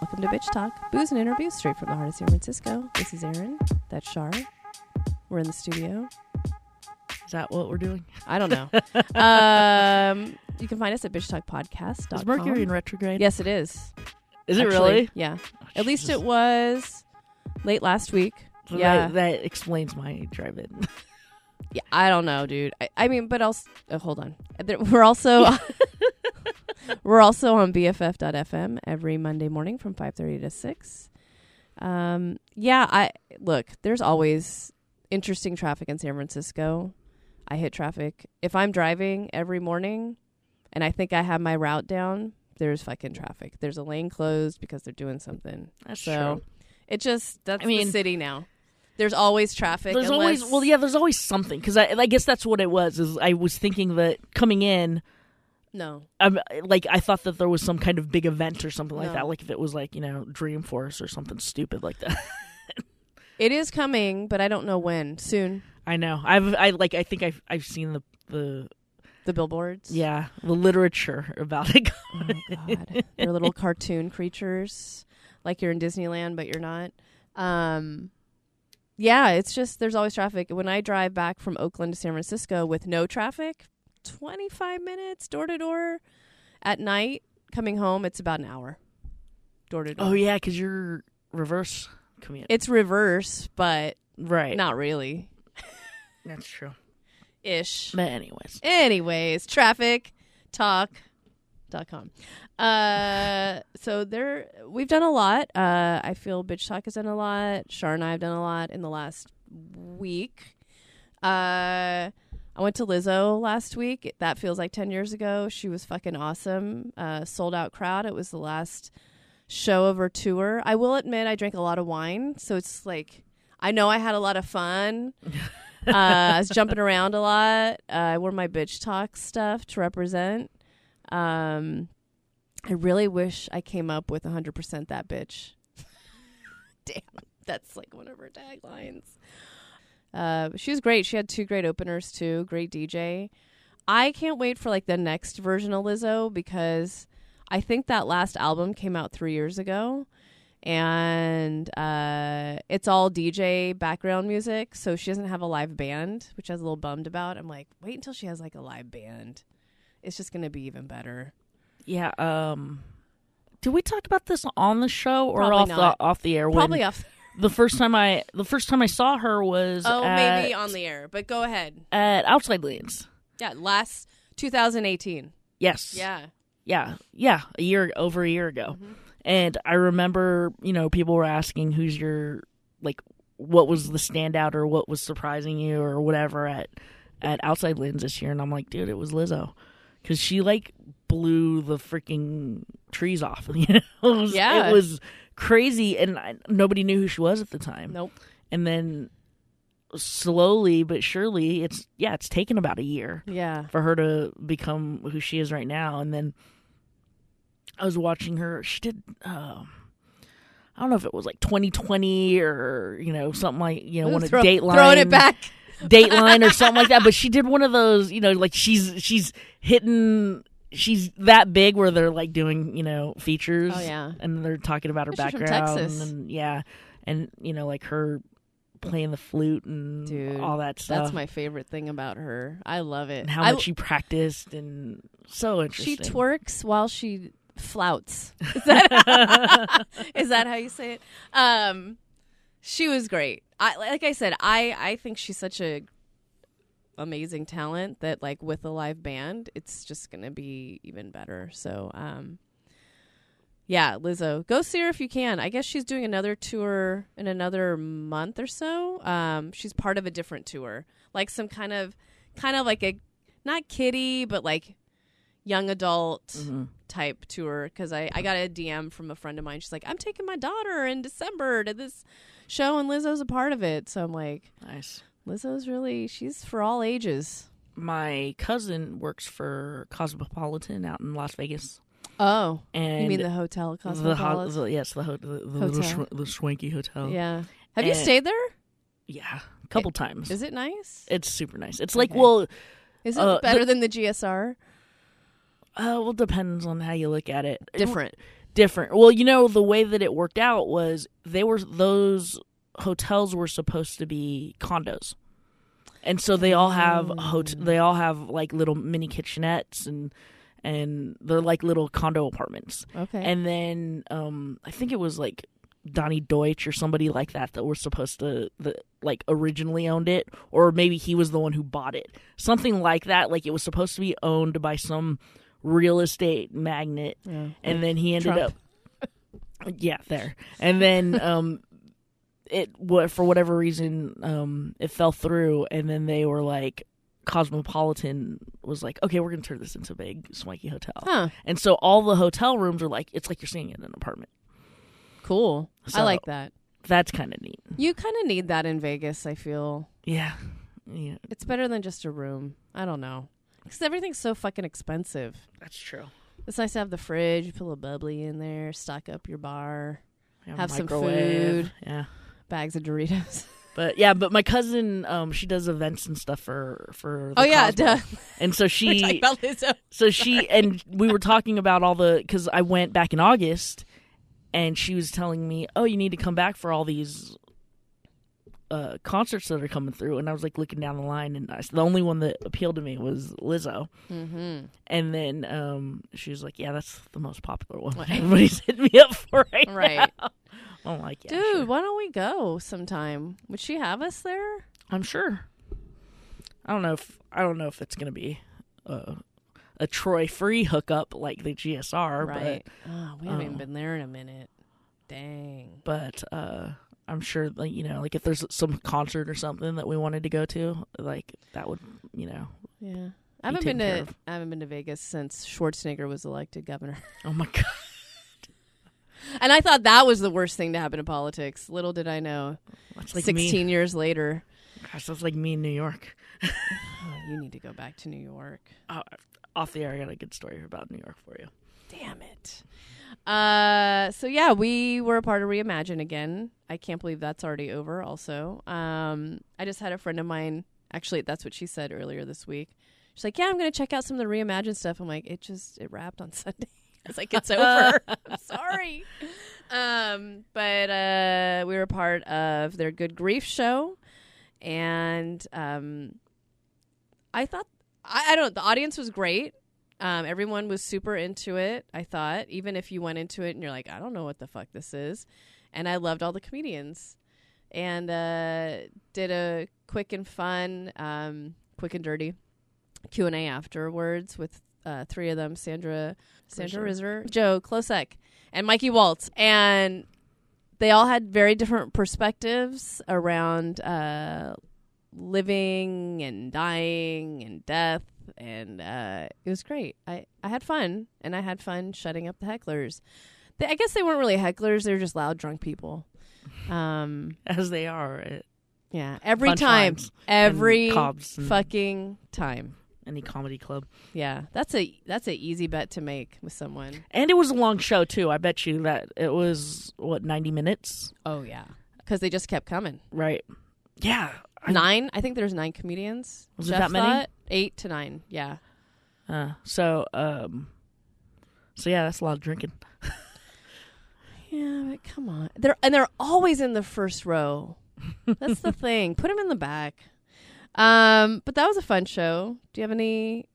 Welcome to Bitch Talk, booze and interviews straight from the heart of San Francisco. This is Erin. That's Shar. We're in the studio. Is that what we're doing? I don't know. um, you can find us at bitchtalkpodcast.com. Is Mercury in retrograde? Yes, it is. Is it actually. really? Yeah. Oh, At least it was late last week. So yeah. That, that explains my drive-in. Yeah, I don't know, dude. I, I mean, but else, uh, hold on. We're also we're also on BFF.fm every Monday morning from five thirty to six. Um, yeah, I look. There's always interesting traffic in San Francisco. I hit traffic if I'm driving every morning, and I think I have my route down. There's fucking traffic. There's a lane closed because they're doing something. That's So true. it just that's I mean- the city now. There's always traffic. There's unless- always well, yeah. There's always something because I, I guess that's what it was. Is I was thinking that coming in, no. Like I thought that there was some kind of big event or something like No. that. Like if it was like you know Dreamforce or something stupid like that. It is coming, but I don't know when. Soon. I know. I've I like I think I've I've seen the the The billboards. yeah the literature about it. Oh my God. They're little cartoon creatures, like you're in Disneyland, but you're not. Um, yeah, it's just there's always traffic. When I drive back from Oakland to San Francisco with no traffic, 25 minutes door to door. At night, coming home, it's about an hour. Door to door. oh yeah, because you're reverse commute. It's reverse, but right. not really. That's true. Ish. But anyways, Anyways, traffic talk dot com. Uh, so there, we've done a lot. Uh, I feel bitch talk has done a lot. Shar and I have done a lot in the last week. Uh, I went to Lizzo last week. That feels like ten years ago. She was fucking awesome. Uh, sold out crowd. It was the last show of her tour. I will admit, I drank a lot of wine, so it's like I know I had a lot of fun. uh, I was jumping around a lot. Uh, I wore my bitch talk stuff to represent. Um, I really wish I came up with 100% that bitch. Damn, that's like one of her taglines. Uh, she was great. She had two great openers too. Great DJ. I can't wait for like the next version of Lizzo because I think that last album came out three years ago, and uh, it's all DJ background music. So she doesn't have a live band, which I was a little bummed about. I'm like, wait until she has like a live band. It's just gonna be even better. yeah. Um, did we talk about this on the show or Probably off not. the off the air? Probably when off. The first time I the first time I saw her was Oh, at, maybe on the air, but go ahead. at Outside Lands. Yeah, last 2018. Yes. Yeah. Yeah. Yeah. A year over a year ago. Mm-hmm. And I remember, you know, people were asking who's your like what was the standout or what was surprising you or whatever at at Outside Lands this year and I'm like, dude, it was Lizzo. Cuz she like blew the freaking trees off, you know. It was, Yeah. It was crazy and I, nobody knew who she was at the time. Nope. And then slowly but surely it's yeah, it's taken about a year Yeah. for her to become who she is right now. And then I was watching her. She did. Uh, I don't know if it was like 2020 or you know something like you know one of Throw- Dateline, Throwing it back. Dateline or something like that. But she did one of those. You know, like she's she's hitting. She's that big where they're like doing you know features. Oh, yeah. and they're talking about her She's from background Texas. and yeah, and you know like her playing the flute and Dude, all that stuff. That's my favorite thing about her. I love it. and how I- much she practiced and so interesting. she twerks while she flouts. Is that, is that how you say it? Um, she was great. I like I said, I I think she's such a amazing talent that like with a live band, it's just gonna be even better. So um. Yeah, Lizzo. Go see her if you can. I guess she's doing another tour in another month or so. Um, she's part of a different tour, like some kind of, kind of like a, not kiddie, but like young adult Mm-hmm. type tour. Because I, I got a DM from a friend of mine. She's like, I'm taking my daughter in December to this show, and Lizzo's a part of it. So I'm like, Nice. Lizzo's really, she's for all ages. My cousin works for Cosmopolitan out in Las Vegas, Oh, and you mean the hotel the, ho- Cosmopolitan? the yes the ho- the, the, little Hotel. the swanky hotel. yeah. Have you stayed there? yeah, a couple times. Is it nice? It's super nice. It's like Okay. well, Is it uh, better than the GSR? uh, well depends on how you look at it. Different. different. Well, you know, the way that it worked out was they were those hotels were supposed to be condos. And so they all have hot- they all have like little mini kitchenettes and and they're like little condo apartments. Okay. And then um I think it was like Donnie Deutsch or somebody like that that were supposed to the like originally owned it or maybe he was the one who bought it. Something like that like it was supposed to be owned by some real estate magnate Yeah. and then he ended Trump. up yeah there and then um it what for whatever reason um it fell through and then they were like cosmopolitan was like okay we're gonna turn this into a big swanky hotel Huh. and so all the hotel rooms are like it's like you're staying in an apartment Cool. I like that. that's kind of neat You kind of need that in Vegas, I feel. yeah yeah It's better than just a room. I don't know. Because everything's so fucking expensive. that's true It's nice to have the fridge, put a little bubbly in there, stock up your bar, Yeah, Have some food. yeah bags of Doritos. but yeah but my cousin um she does events and stuff for for the oh, yeah. Duh. and so she talking about Lizzo. So she and we were talking about all the because I went back in August, and she was telling me, "Oh, you need to come back for all these uh, concerts that are coming through." And I was like looking down the line, and I, the only one that appealed to me was Lizzo. Mm-hmm. And then um, she was like, "Yeah, that's the most popular one. Everybody's hitting me up for right, Right. now." I'm like, yeah, Dude, sure. why don't we go sometime? Would she have us there? I'm sure. I don't know if I don't know if it's gonna be uh, a Troy free hookup like the GSR, right. Oh, we haven't even uh, been there in a minute. Dang. but uh I'm sure like you know like if there's some concert or something that we wanted to go to like that would you know Yeah. I haven't been to. I haven't been to Vegas since Schwarzenegger was elected governor. oh my god And I thought that was the worst thing to happen in politics. Little did I know. that's like 16 me years later. gosh that's like me in New York Oh, you need to go back to New York. oh, off the air I got a good story about New York for you Damn it. Uh, so yeah, we were a part of Reimagine again. I can't believe that's already over. Also, um, I just had a friend of mine. Actually, that's what she said earlier this week. She's like, "Yeah, I'm gonna check out some of the Reimagine stuff." I'm like, "It just it wrapped on Sunday." I was like, "It's over." I'm sorry. Um, but uh, we were part of their Good Grief show, and um, I thought I, I don't. Know the audience was great. Um, everyone was super into it. I thought, even if you went into it and you're like, I don't know what the fuck this is, and I loved all the comedians, and uh, did a quick and fun, um, quick and dirty Q and A afterwards with uh, three of them: Sandra, Sandra Rizzer, Joe Klosek, and Mikey Waltz, and they all had very different perspectives around uh, living and dying and death and uh, it was great. I, I had fun, and I had fun shutting up the hecklers. They, I guess they weren't really hecklers; they were just loud, drunk people. Um, as they are at yeah, every time, every fucking time. Any comedy club Yeah, that's a that's an easy bet to make with someone. and it was a long show too I bet you that it was what 90 minutes Oh yeah, because they just kept coming. right yeah I- Nine, I think there's nine comedians. Was it Jeff that many? thought Eight to nine. Yeah. uh, so um so yeah that's a lot of drinking Yeah, but come on. They're and they're always in the first row. That's the thing. Put them in the back. Um, but that was a fun show. Do you have any?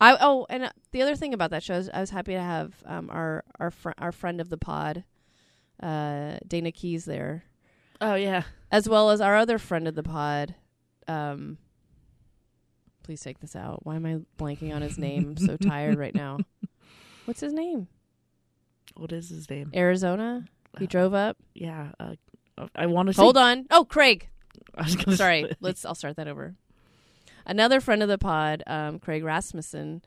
I oh, and uh, the other thing about that show is I was happy to have um our our fr- our friend of the pod, uh, Dana Keys there, oh yeah as well as our other friend of the pod. Um, please take this out. Why am I blanking on his name? I'm so tired right now. What's his name? what is his name Arizona. He drove up. yeah uh, I want to Hold on. Oh, Craig. I was gonna Sorry. say- Let's. I'll start that over. Another friend of the pod, um, Craig Rasmussen,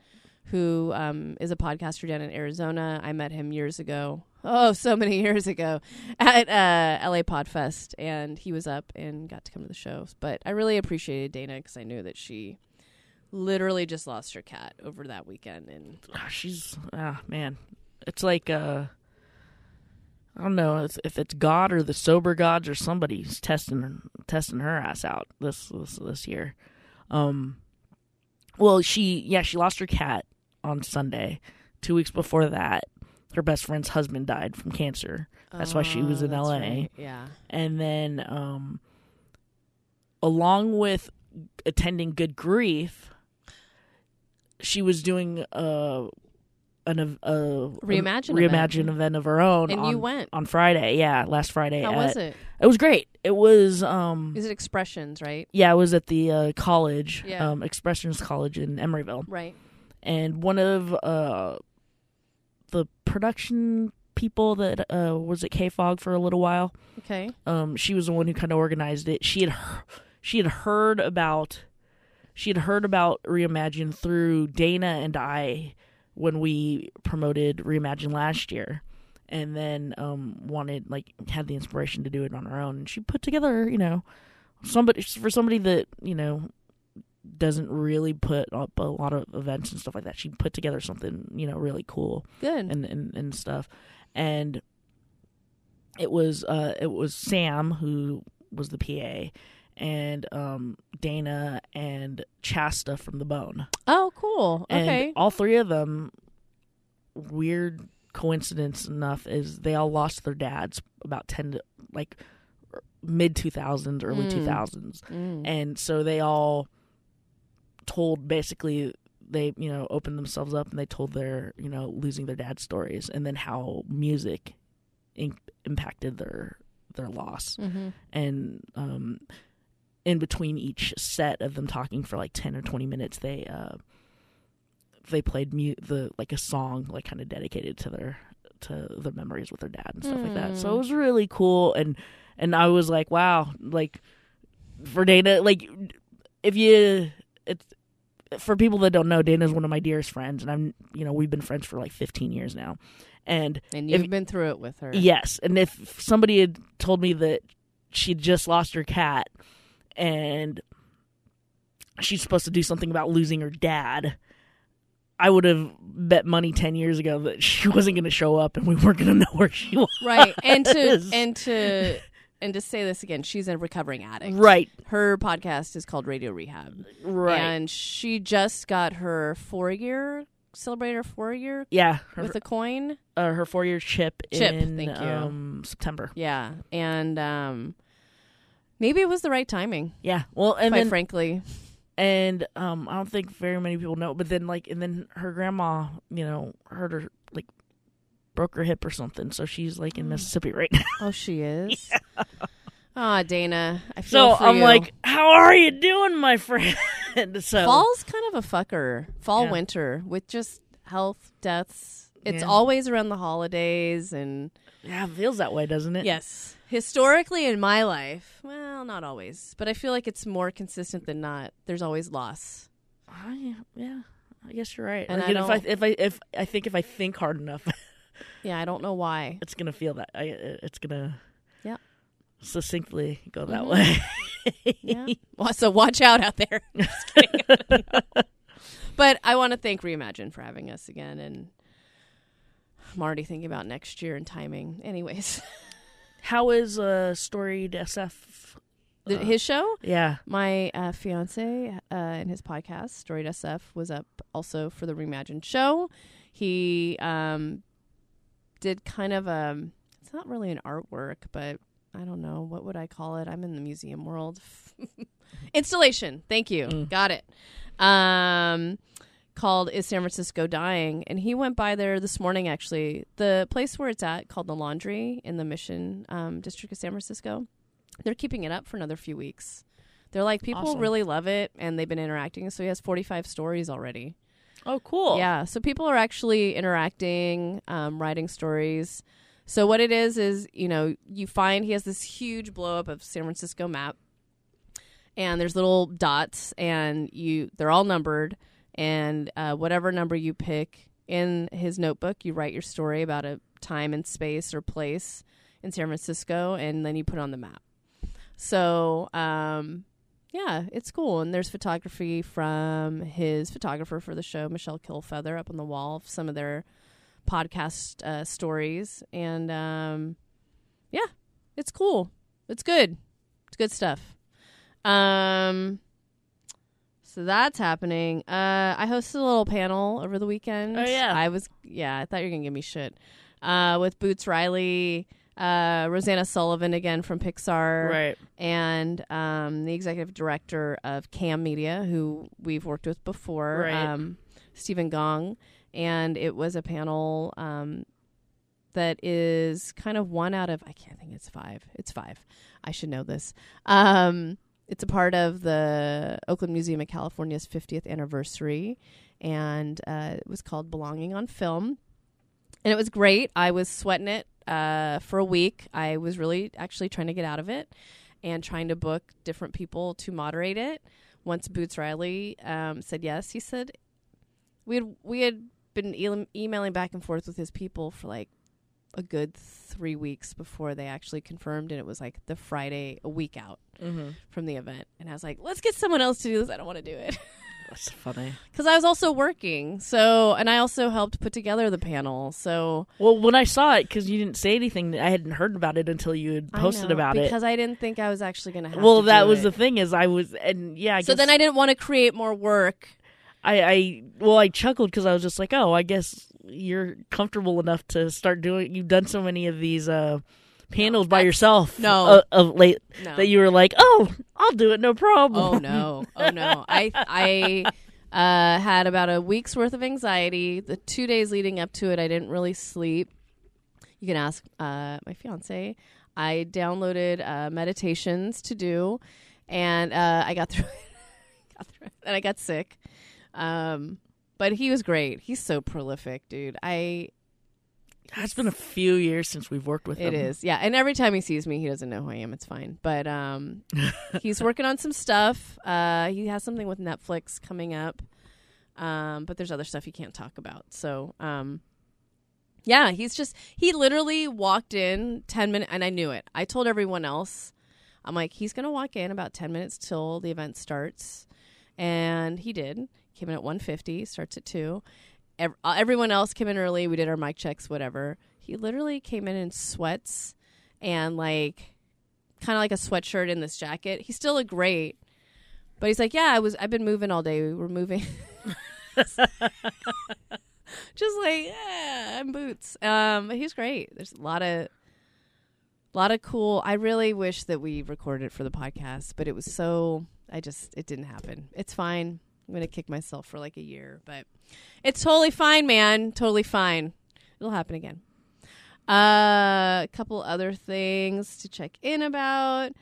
who um, is a podcaster down in Arizona. I met him years ago. Oh, so many years ago at uh, LA Podfest, and he was up and got to come to the show. But I really appreciated Dana because I knew that she literally just lost her cat over that weekend, and Ah, she's ah man it's like uh i don't know if, if it's god or the sober gods or somebody's testing testing her ass out this this this year um well she yeah she lost her cat on sunday two weeks before that her best friend's husband died from cancer. That's why she was Oh, in LA. right. Yeah. And then, um, along with attending Good Grief, she was doing uh, an a Reimagine a, event. reimagine event of her own. And on, you went. on Friday. Yeah, last Friday. How at- was it? It was great. It was um Is it expressions, right? yeah, it was at the uh, college, Yeah. um, Expressions College in Emeryville, Right. and one of uh the production people that uh was at KFOG for a little while. Okay. Um, she was the one who kind of organized it. She had she had heard about she had heard about Reimagine through Dana and I when we promoted Reimagine last year. And then um, wanted like had the inspiration to do it on her own. And she put together, you know, somebody for somebody that you know doesn't really put up a lot of events and stuff like that. She put together something you know really cool Good. and and, and stuff. And it was uh it was Sam who was the PA and um Dana and Chasta from the Bone. oh, cool. And Okay. all three of them weird coincidence enough is they all lost their dads about 10 to like mid 2000s early Mm. 2000s Mm. and so they all told basically they you know opened themselves up and they told their you know losing their dad stories and then how music in- impacted their their loss Mhm. and um in between each set of them talking for like 10 or 20 minutes they uh they played mu- the like a song like kind of dedicated to their to their memories with their dad and stuff like that so Mm. it was really cool and and i was like wow like for dana like if you it's for people that don't know dana's one of my dearest friends and i'm you know we've been friends for like 15 years now and And you've been through it with her. Yes, and if somebody had told me that she'd just lost her cat and she's supposed to do something about losing her dad, I would have bet money 10 years ago that she wasn't going to show up and we weren't going to know where she was. Right. And to and to and to say this again, she's a recovering addict. Right, Her podcast is called Radio Rehab. right. And she just got her four year celebrate her four year yeah, her, with a coin. uh, her four year chip, Chip, in thank you. Um, September. Yeah. And um maybe it was the right timing, Yeah, well, and quite then frankly. and um I don't think very many people know, but then like and then her grandma, you know, hurt her like broke her hip or something, so she's like in Mm. Mississippi right now. Oh, she is. Ah, Dana. I feel So I'm you. like, how are you doing, my friend? so Fall's kind of a fucker. Fall, Yeah. winter with just health, deaths. It's Yeah. always around the holidays and yeah, it feels that way, doesn't it? yes. Historically in my life, well, not always, but I feel like it's more consistent than not. There's always loss. I, yeah. I guess you're right. And Like, I if I don't- if I if I think if I think hard enough, Yeah, I don't know why. it's gonna feel that. I, it's gonna Yeah. succinctly go that Mhm. way. Yeah. Well, so watch out out there. Just kidding. but I want to thank Reimagine for having us again and I'm already thinking about next year and timing. Anyways, How is uh storied SF? the, Uh, his show Yeah. My uh, fiance uh, and his podcast, Storied SF, was up also for the Reimagined show. He um, did kind of a, it's not really an artwork, but I don't know. What would I call it? I'm in the museum world. Installation. Thank you. Mm. Got it. Um, called Is San Francisco Dying? And he went by there this morning, actually. The place where it's at, called The Laundry in the Mission um, District of San Francisco, they're keeping it up for another few weeks. They're like, people Awesome. really love it, and they've been interacting. So he has 45 stories already. Oh, cool. Yeah, so people are actually interacting, um, writing stories. So what it is is, you know, you find he has this huge blow up of San Francisco map, and there's little dots, and you they're all numbered, and uh, whatever number you pick in his notebook, you write your story about a time and space or place in San Francisco, and then you put it on the map. So, um, yeah, it's cool. And there's photography from his photographer for the show, Michelle Kilfeather, up on the wall of some of their podcast uh, stories. And um, yeah, it's cool. It's good. It's good stuff. Um, So that's happening. Uh, I hosted a little panel over the weekend. Oh, yeah. I was. Yeah, I thought you were gonna give me shit. Uh, with Boots Riley, uh, Rosana Sullivan again from Pixar, Right. and um, the executive director of CAAM Media, who we've worked with before, Right. um, Stephen Gong, and it was a panel um, that is kind of one out of I can't think it's five. It's five. I should know this. Um, it's a part of the Oakland Museum of California's 50th anniversary, and uh, it was called Belonging on Film, and it was great. I was sweating it uh, for a week. I was really actually trying to get out of it and trying to book different people to moderate it. Once Boots Riley um, said yes, he said we had we had been e- emailing back and forth with his people for like a good three weeks before they actually confirmed, and it was like the Friday a week out Mm-hmm. from the event. And I was like, let's get someone else to do this. I don't want to do it That's funny. because I was also working. So, and I also helped put together the panel. So Well, when I saw it, because you didn't say anything, I hadn't heard about it until you had posted know, about it. because I didn't think I was actually going to have. Well, that was it. the thing is I was, and yeah, I So guess then I didn't want to create more work. I, I well, I chuckled because I was just like, oh, I guess you're comfortable enough to start doing. You've done so many of these uh, panels by yourself, no. uh, of late No. that you were like, oh, I'll do it, no problem. Oh no! Oh no! I I uh, had about a week's worth of anxiety. The two days leading up to it, I didn't really sleep. You can ask uh, my fiance. I downloaded uh, meditations to do, and uh, I got through it. got through it. And I got sick. Um, but he was great. He's so prolific, dude. I It's been a few years since we've worked with It him. is, yeah. And every time he sees me, he doesn't know who I am. It's fine. But um, he's working on some stuff. Uh, he has something with Netflix coming up. Um, but there's other stuff he can't talk about. So, um, yeah, he's just he literally walked in ten minutes, and I knew it. I told everyone else, I'm like, he's gonna walk in about ten minutes till the event starts, and he did. Came in at 150. Starts at two. Ev- uh, everyone else came in early. We did our mic checks, whatever. He literally came in in sweats and like kind of like a sweatshirt in this jacket. He still looked great, but he's like, "Yeah, I was. I've been moving all day. We were moving." Just like, yeah, I'm boots. Um, he's great. There's a lot of, a lot of cool. I really wish that we recorded it for the podcast, but it was so. I just it didn't happen. It's fine. I'm gonna kick myself for like a year, but it's totally fine, man. Totally fine. It'll happen again. Uh, a couple other things to check in about.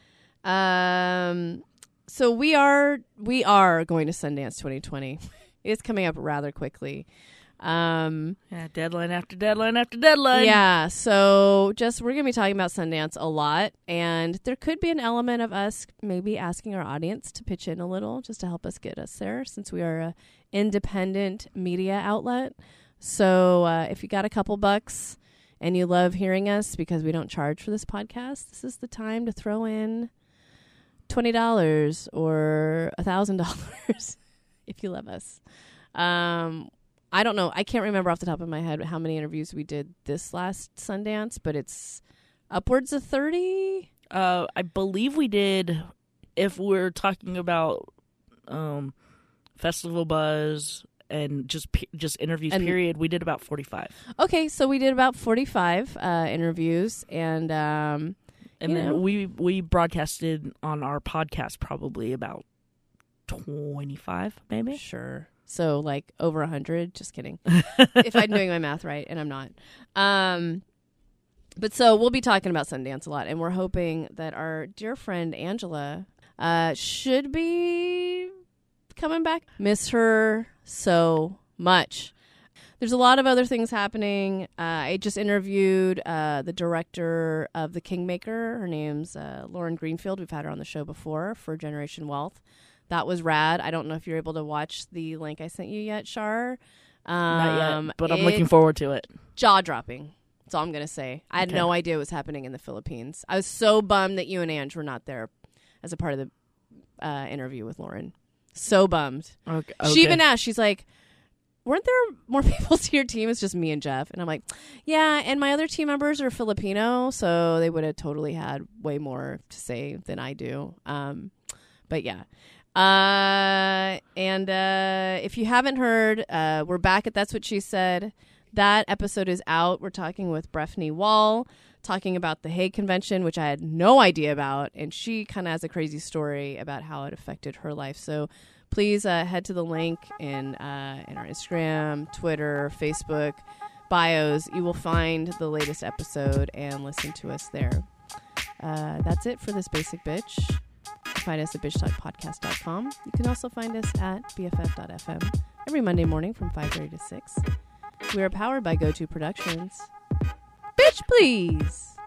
Um, so we are we are going to Sundance 2020. It's coming up rather quickly. Um, Yeah, deadline after deadline after deadline. yeah, so just we're going to be talking about Sundance a lot, and there could be an element of us maybe asking our audience to pitch in a little just to help us get us there, since we are a independent media outlet. So uh, if you got a couple bucks and you love hearing us because we don't charge for this podcast, this is the time to throw in twenty dollars or a thousand dollars if you love us. Um, I don't know. I can't remember off the top of my head how many interviews we did this last Sundance, but it's upwards of 30. Uh, I believe we did. If we're talking about um, festival buzz and just just interviews, And- period, we did about forty five, Okay, so we did about 45 uh, interviews and um and then know. we we broadcasted on our podcast probably about twenty five, maybe. sure. So like over a 100, just kidding. if I'm doing my math right and I'm not. Um but so we'll be talking about Sundance a lot and we're hoping that our dear friend Angela uh should be coming back. Miss her so much. There's a lot of other things happening. Uh, I just interviewed uh, the director of The Kingmaker. Her name's uh, Lauren Greenfield. We've had her on the show before for Generation Wealth. That was rad. I don't know if you're able to watch the link I sent you yet, Shar. Um, Not yet, but I'm looking forward to it. jaw dropping. That's all I'm gonna say. I had Okay. no idea what was happening in the Philippines. I was so bummed that you and Ange were not there as a part of the uh, interview with Lauren. So bummed. Okay. She even asked. She's like, "Weren't there more people to your team? It's just me and Jeff." And I'm like, "Yeah." And my other team members are Filipino, so they would have totally had way more to say than I do. Um, but yeah. Uh, and uh, if you haven't heard, uh, we're back at That's What She Said. That episode is out. We're talking with Breffney Wall, talking about the Hague Convention, which I had no idea about. And she kind of has a crazy story about how it affected her life. So please uh, head to the link in, uh, in our Instagram, Twitter, Facebook bios. You will find the latest episode and listen to us there. Uh, that's it for this basic bitch. Find us at bitchtalkpodcast.com. You can also find us at bff.fm every Monday morning from 5.30 to 6. We are powered by GoTo Productions. Bitch, please!